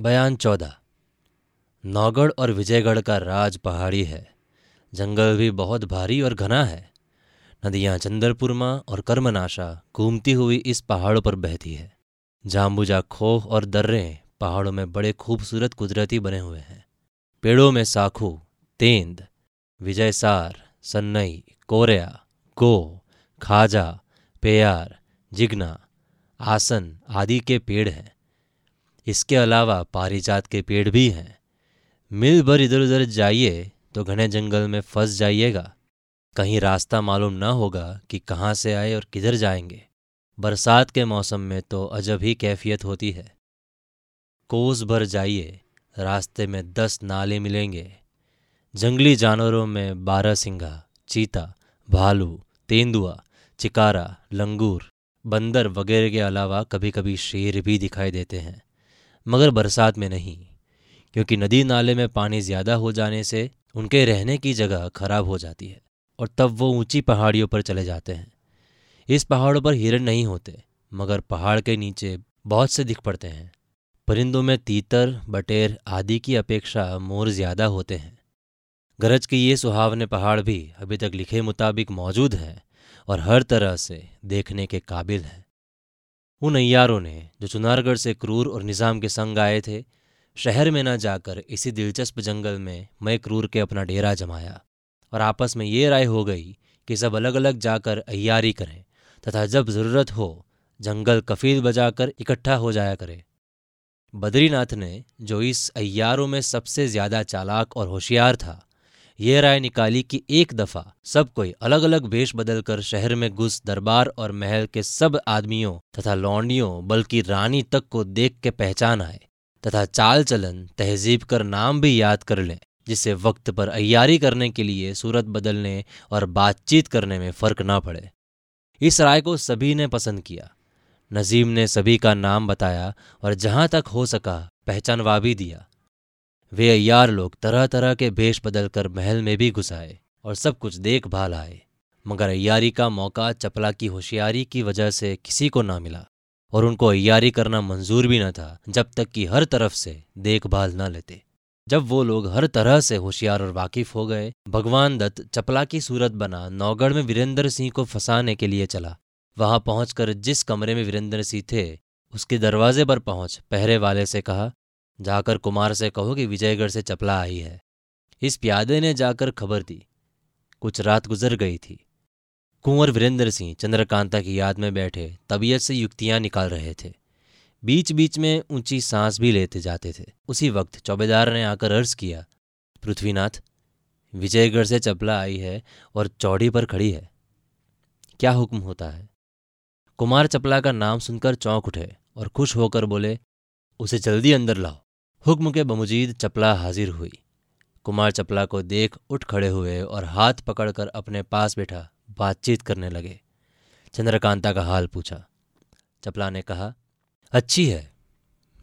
बयान चौदह। नौगढ़ और विजयगढ़ का राज पहाड़ी है। जंगल भी बहुत भारी और घना है। नदियाँ चंदरपुरमा और कर्मनाशा घूमती हुई इस पहाड़ों पर बहती है। जाम्बुजा खोह और दर्रे पहाड़ों में बड़े खूबसूरत कुदरती बने हुए हैं। पेड़ों में साखू, तेंद, विजयसार, सन्नई, कोरिया, गो, खाजा, पेयार, जिगना, आसन आदि के पेड़ हैं। इसके अलावा पारिजात के पेड़ भी हैं। मिल भर इधर उधर जाइए तो घने जंगल में फंस जाइएगा। कहीं रास्ता मालूम न होगा कि कहाँ से आए और किधर जाएँगे। बरसात के मौसम में तो अजब ही कैफियत होती है। कोस भर जाइए, रास्ते में दस नाले मिलेंगे। जंगली जानवरों में बारह सिंघा, चीता, भालू, तेंदुआ, चिकारा, लंगूर, बंदर वगैरह के अलावा कभी कभी शेर भी दिखाई देते हैं। मगर बरसात में नहीं, क्योंकि नदी नाले में पानी ज़्यादा हो जाने से उनके रहने की जगह खराब हो जाती है और तब वो ऊँची पहाड़ियों पर चले जाते हैं। इस पहाड़ों पर हिरण नहीं होते, मगर पहाड़ के नीचे बहुत से दिख पड़ते हैं। परिंदों में तीतर, बटेर आदि की अपेक्षा मोर ज़्यादा होते हैं। गरज के ये सुहावने पहाड़ भी अभी तक लिखे मुताबिक मौजूद हैं और हर तरह से देखने के काबिल हैं। उन अयारों ने जो चुनारगढ़ से क्रूर और निज़ाम के संग आए थे, शहर में न जाकर इसी दिलचस्प जंगल में मैं क्रूर के अपना डेरा जमाया और आपस में ये राय हो गई कि सब अलग अलग जाकर अयारी करें तथा जब ज़रूरत हो, जंगल कफील बजाकर इकट्ठा हो जाया करे। बद्रीनाथ ने जो इस अयारों में सबसे ज़्यादा चालाक और होशियार था ये राय निकाली कि एक दफ़ा सब कोई अलग अलग भेष बदलकर शहर में घुस दरबार और महल के सब आदमियों तथा लौंडियों, बल्कि रानी तक को देख के पहचान आए तथा चाल चलन, तहजीब कर नाम भी याद कर लें जिससे वक्त पर अयारी करने के लिए सूरत बदलने और बातचीत करने में फ़र्क ना पड़े। इस राय को सभी ने पसंद किया। नजीम ने सभी का नाम बताया और जहाँ तक हो सका पहचानवा भी दिया। वे अयार लोग तरह तरह के भेष बदलकर महल में भी घुस आए और सब कुछ देख भाल आए। मगर अयारी का मौका चपला की होशियारी की वजह से किसी को ना मिला और उनको अयारी करना मंजूर भी न था, जब तक कि हर तरफ़ से देखभाल न लेते। जब वो लोग हर तरह से होशियार और वाकिफ हो गए, भगवान दत्त चपला की सूरत बना नौगढ़ में वीरेंद्र सिंह को फंसाने के लिए चला। वहाँ पहुंचकर जिस कमरे में वीरेंद्र सिंह थे, उसके दरवाजे पर पहुँच पहरे वाले से कहा जाकर कुमार से कहो कि विजयगढ़ से चपला आई है। इस प्यादे ने जाकर खबर दी। कुछ रात गुजर गई थी। कुंवर वीरेंद्र सिंह चंद्रकांता की याद में बैठे, तबीयत से युक्तियाँ निकाल रहे थे। बीच बीच में ऊँची सांस भी लेते जाते थे। उसी वक्त चौबेदार ने आकर अर्ज़ किया, पृथ्वीनाथ, विजयगढ़ से चपला आई है और चौड़ी पर खड़ी है। क्या हुक्म होता है? कुमार चपला का नाम सुनकर चौंक उठे और खुश होकर बोले, उसे जल्दी अंदर लाओ। हुक्म के बमुजीद चपला हाजिर हुई। कुमार चपला को देख उठ खड़े हुए और हाथ पकड़कर अपने पास बैठा, बातचीत करने लगे। चंद्रकांता का हाल पूछा। चपला ने कहा, अच्छी है।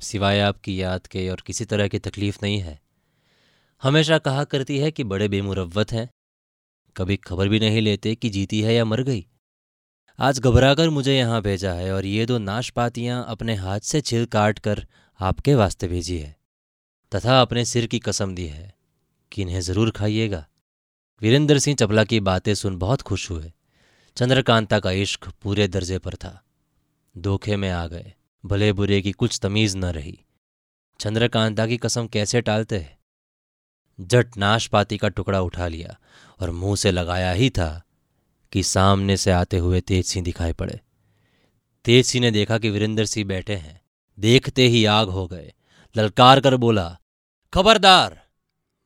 सिवाय आपकी याद के और किसी तरह की तकलीफ़ नहीं है। हमेशा कहा करती है कि बड़े बेमुरवत हैं। कभी खबर भी नहीं लेते कि जीती है या मर गई। आज घबराकर मुझे यहाँ भेजा है और ये दो नाशपातियाँ अपने हाथ से छिल काट कर आपके वास्ते भेजी है। तथा अपने सिर की कसम दी है कि इन्हें ज़रूर खाइएगा। वीरेंद्र सिंह चपला की बातें सुन बहुत खुश हुए। चंद्रकांता का इश्क पूरे दर्जे पर था। धोखे में आ गए। भले बुरे की कुछ तमीज न रही। चंद्रकांता की कसम कैसे टालते हैं? जट नाशपाती का टुकड़ा उठा लिया और मुँह से लगाया ही था कि सामने से आते हुए तेज सिंह दिखाई पड़े। तेज सिंह ने देखा कि वीरेंद्र सिंह बैठे हैं। देखते ही आग हो गए। ललकार कर बोला खबरदार,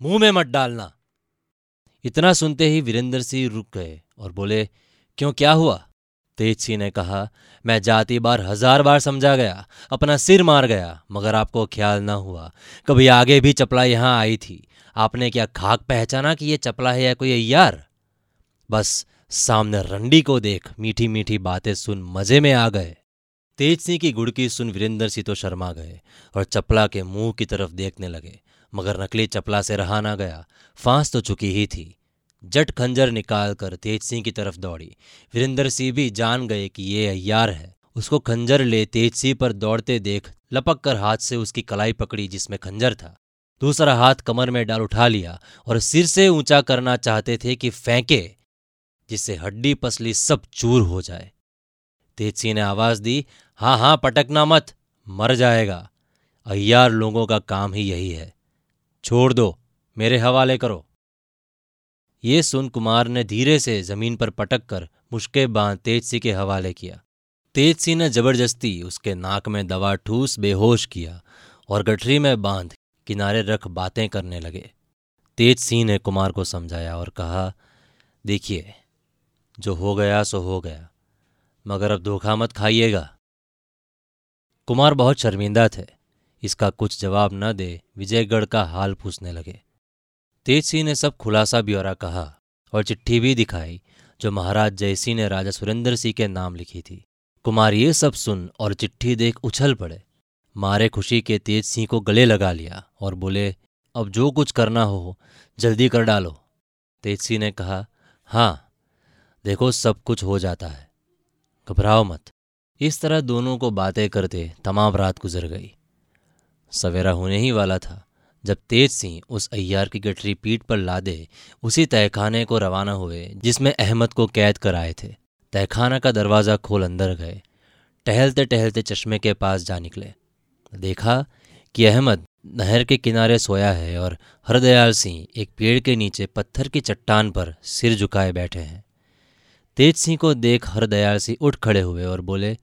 मुँह में मत डालना। इतना सुनते ही वीरेंद्र सिंह रुक गए और बोले, क्यों, क्या हुआ? तेज सिंह ने कहा, मैं जाति बार हज़ार बार समझा गया, अपना सिर मार गया, मगर आपको ख्याल ना हुआ। कभी आगे भी चपला यहाँ आई थी। आपने क्या खाक पहचाना कि ये चपला है या कोई यार बस सामने रंडी को देख मीठी मीठी बातें सुन मज़े में आ गए। तेज सिंह की गुड़की सुन वीरेंद्र सिंह तो शर्मा गए और चपला के मुँह की तरफ़ देखने लगे। मगर नकली चपला से रहा ना गया। फांस तो चुकी ही थी। जट खंजर निकाल कर तेज सिंह की तरफ़ दौड़ी। वीरेंद्र सिंह भी जान गए कि ये अयार है। उसको खंजर ले तेज सिंह पर दौड़ते देख लपक कर हाथ से उसकी कलाई पकड़ी जिसमें खंजर था। दूसरा हाथ कमर में डाल उठा लिया और सिर से ऊँचा करना चाहते थे कि फेंके, जिससे हड्डी पसली सब चूर हो जाए। तेज सिंह ने आवाज़ दी हाँ हाँ पटकना मत, मर जाएगा। अय्यार लोगों का काम ही यही है। छोड़ दो, मेरे हवाले करो। ये सुन कुमार ने धीरे से ज़मीन पर पटक कर मुश्के बाँध तेजसी के हवाले किया। तेजसी ने ज़बरदस्ती उसके नाक में दवा ठूस बेहोश किया और गठरी में बाँध किनारे रख बातें करने लगे। तेज सिंह ने कुमार को समझाया और कहा, देखिए, जो हो गया, सो हो गया, मगर अब धोखा मत खाइएगा। कुमार बहुत शर्मिंदा थे। इसका कुछ जवाब न दे विजयगढ़ का हाल पूछने लगे। तेज सिंह ने सब खुलासा ब्यौरा कहा और चिट्ठी भी दिखाई, जो महाराज जयसिंह ने राजा सुरेंद्र सिंह के नाम लिखी थी। कुमार, ये सब सुन और चिट्ठी देख उछल पड़े। मारे खुशी के तेज सिंह को गले लगा लिया और बोले, अब जो कुछ करना हो जल्दी कर डालो। तेज सिंह ने कहा हाँ देखो सब कुछ हो जाता है। घबराओ मत। इस तरह दोनों को बातें करते तमाम रात गुजर गई। सवेरा होने ही वाला था। जब तेज सिंह उस अय्यार की गठरी पीठ पर लादे, उसी तहखाने को रवाना हुए, जिसमें अहमद को कैद कर आए थे। तहखाना का दरवाज़ा खोल अंदर गए। टहलते टहलते चश्मे के पास जा निकले। देखा कि अहमद नहर के किनारे सोया है और हरदयाल सिंह एक पेड़ के नीचे पत्थर की चट्टान पर सिर झुकाए बैठे हैं। तेज सिंह को देख हरदयाल सिंह उठ खड़े हुए और बोले,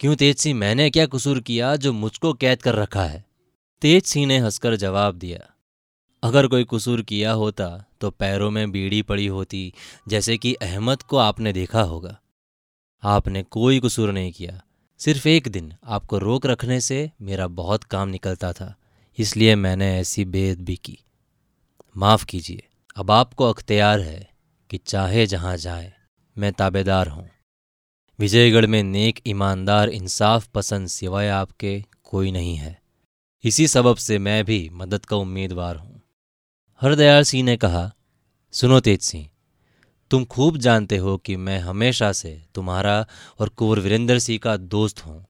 क्यों तेज सिंह, मैंने क्या कसूर किया जो मुझको कैद कर रखा है? तेज सिंह ने हंसकर जवाब दिया, अगर कोई कसूर किया होता तो पैरों में बीड़ी पड़ी होती, जैसे कि अहमद को आपने देखा होगा। आपने कोई कसूर नहीं किया। सिर्फ़ एक दिन आपको रोक रखने से मेरा बहुत काम निकलता था, इसलिए मैंने ऐसी बेद भी की। माफ़ कीजिए, अब आपको अख्तियार है कि चाहे जहाँ जाए, मैं ताबेदार हूँ। विजयगढ़ में नेक ईमानदार, इंसाफ पसंद सिवाय आपके कोई नहीं है। इसी सबब से मैं भी मदद का उम्मीदवार हूँ। हरदयाल सिंह ने कहा, सुनो तेज सिंह, तुम खूब जानते हो कि मैं हमेशा से तुम्हारा और कुंवर वीरेंद्र सिंह का दोस्त हूँ।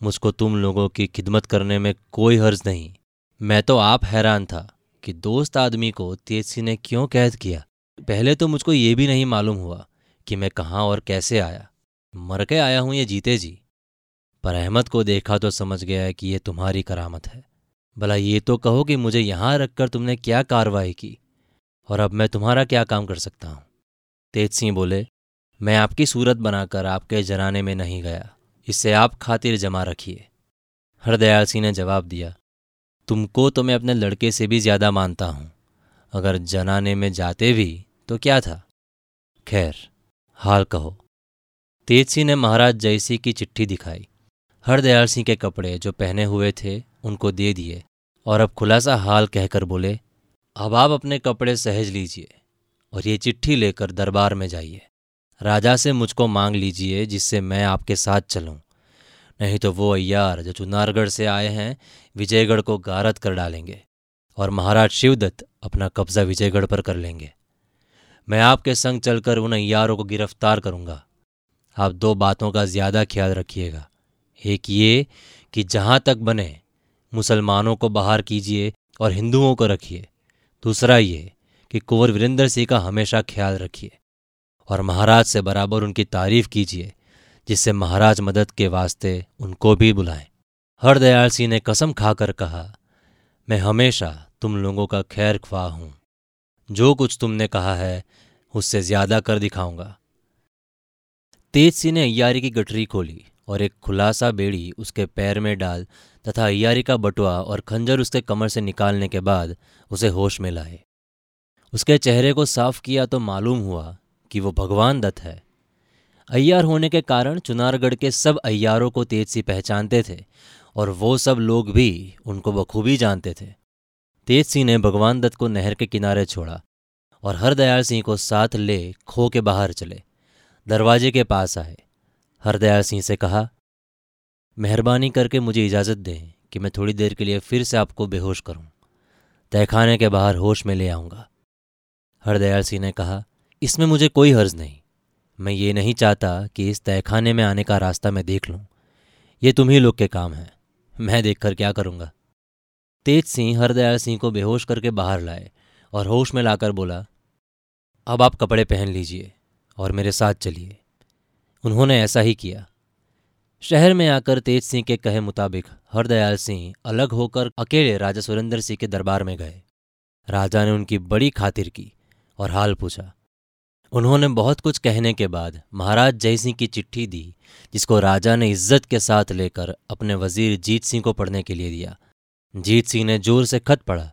मुझको तुम लोगों की खिदमत करने में कोई हर्ज नहीं। मैं तो आप हैरान था कि दोस्त आदमी को तेज सिंह ने क्यों कैद किया। पहले तो मुझको ये भी नहीं मालूम हुआ कि मैं कहाँ और कैसे आया। मर के आया हूँ ये जीते जी। पर अहमद को देखा तो समझ गया कि यह तुम्हारी करामत है। भला ये तो कहो कि मुझे यहाँ रखकर तुमने क्या कार्रवाई की, और अब मैं तुम्हारा क्या काम कर सकता हूँ? तेज सिंह बोले, मैं आपकी सूरत बनाकर आपके जनाने में नहीं गया इससे आप खातिर जमा रखिए। हरदयाल सिंह ने जवाब दिया, तुमको तो मैं अपने लड़के से भी ज़्यादा मानता हूँ, अगर जनाने में जाते भी तो क्या था? खैर, हाल कहो। तेज सिंह ने महाराज जयसी की चिट्ठी दिखाई हरदयाल सिंह के कपड़े जो पहने हुए थे, उनको दे दिए, और अब खुलासा हाल कहकर बोले, अब आप अपने कपड़े सहज लीजिए और ये चिट्ठी लेकर दरबार में जाइए। राजा से मुझको मांग लीजिए जिससे मैं आपके साथ चलूँ। नहीं तो वो अय्यार जो चुनारगढ़ से आए हैं, विजयगढ़ को गारत कर डालेंगे और महाराज शिवदत्त अपना कब्जा विजयगढ़ पर कर लेंगे। मैं आपके संग चलकर उन अय्यारों को गिरफ़्तार करूँगा। आप दो बातों का ज़्यादा ख्याल रखिएगा। एक ये कि जहाँ तक बने, मुसलमानों को बाहर कीजिए और हिंदुओं को रखिए। दूसरा ये कि कुंवर वीरेंद्र सिंह का हमेशा ख्याल रखिए और महाराज से बराबर उनकी तारीफ़ कीजिए, जिससे महाराज मदद के वास्ते उनको भी बुलाएँ। हरदयाल सिंह ने कसम खाकर कहा, मैं हमेशा तुम लोगों का खैर ख्वाह हूँ। जो कुछ तुमने कहा है, उससे ज़्यादा कर दिखाऊँगा। तेज सिंह ने अयारी की गठरी खोली। और एक खुलासा बेड़ी उसके पैर में डाल तथा अयारी का बटुआ और खंजर उसके कमर से निकालने के बाद उसे होश में लाए। उसके चेहरे को साफ़ किया तो मालूम हुआ कि वो भगवान दत्त है। अय्यार होने के कारण चुनारगढ़ के सब अय्यारों को तेज सी पहचानते थे और वो सब लोग भी उनको बखूबी जानते थे। तेज सिंह ने भगवान दत्त को नहर के किनारे छोड़ा और हरदयाल सिंह को साथ ले खो के बाहर चले। दरवाजे के पास आए। हरदयाल सिंह से कहा, मेहरबानी करके मुझे इजाज़त दें कि मैं थोड़ी देर के लिए फिर से आपको बेहोश करूँ। तहखाने के बाहर होश में ले आऊँगा। हरदयाल सिंह ने कहा, इसमें मुझे कोई हर्ज नहीं। मैं ये नहीं चाहता कि इस तहखाने में आने का रास्ता मैं देख लूँ। ये तुम ही लोग के काम हैं। मैं देखकर क्या करूँगा? तेज सिंह हरदयाल सिंह को बेहोश करके बाहर लाए और होश में लाकर बोला, अब आप कपड़े पहन लीजिए और मेरे साथ चलिए। उन्होंने ऐसा ही किया। शहर में आकर तेज सिंह के कहे मुताबिक हरदयाल सिंह अलग होकर अकेले राजा सुरेंद्र सिंह के दरबार में गए। राजा ने उनकी बड़ी खातिर की और हाल पूछा। उन्होंने बहुत कुछ कहने के बाद महाराज जय सिंह की चिट्ठी दी, जिसको राजा ने इज़्ज़त के साथ लेकर अपने वज़ीर जीत सिंह को पढ़ने के लिए दिया। जीत सिंह ने ज़ोर से खत पढ़ा।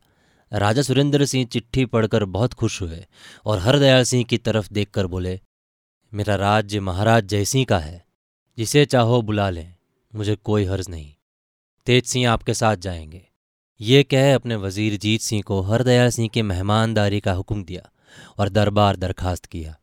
राजा सुरेंद्र सिंह चिट्ठी पढ़कर बहुत खुश हुए और हरदयाल सिंह की तरफ़ देखकर बोले मेरा राज्य महाराज जयसिंह का है। जिसे चाहो बुला लें, मुझे कोई हर्ज नहीं। तेज सिंह आपके साथ जाएँगे। ये कह अपने वज़ीर जीत सिंह को हरदयाल सिंह की मेहमानदारी का हुक्म दिया और दरबार दरखास्त किया।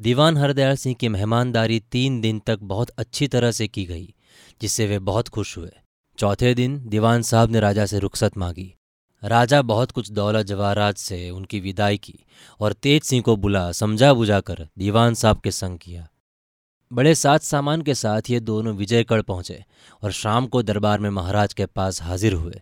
दीवान हरदयाल सिंह की मेहमानदारी तीन दिन तक बहुत अच्छी तरह से की गई, जिससे वे बहुत खुश हुए। चौथे दिन दीवान साहब ने राजा से रुखसत मांगी। राजा बहुत कुछ दौलत जवाहरात से उनकी विदाई की और तेज सिंह को बुला समझा बुझाकर दीवान साहब के संग किया। बड़े साथ सामान के साथ ये दोनों विजयगढ़ पहुँचे और शाम को दरबार में महाराज के पास हाजिर हुए।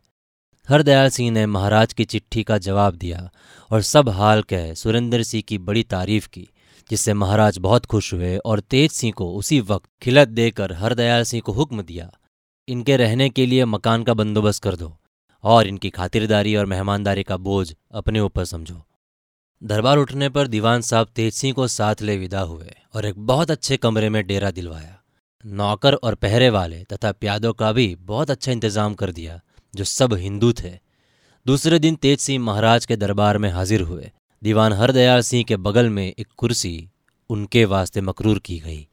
हरदयाल सिंह ने महाराज की चिट्ठी का जवाब दिया और सब हाल कह सुरेंद्र सिंह की बड़ी तारीफ़ की, जिससे महाराज बहुत खुश हुए और तेज सिंह को उसी वक्त खिलत देकर हरदयाल सिंह को हुक्म दिया, इनके रहने के लिए मकान का बंदोबस्त कर दो। और इनकी खातिरदारी और मेहमानदारी का बोझ अपने ऊपर समझो। दरबार उठने पर दीवान साहब तेज सिंह को साथ ले विदा हुए और एक बहुत अच्छे कमरे में डेरा दिलवाया। नौकर और पहरे वाले तथा प्यादों का भी बहुत अच्छा इंतज़ाम कर दिया, जो सब हिंदू थे। दूसरे दिन तेज सिंह महाराज के दरबार में हाजिर हुए। दीवान हरदयाल सिंह के बगल में एक कुर्सी उनके वास्ते मकरूर की गई।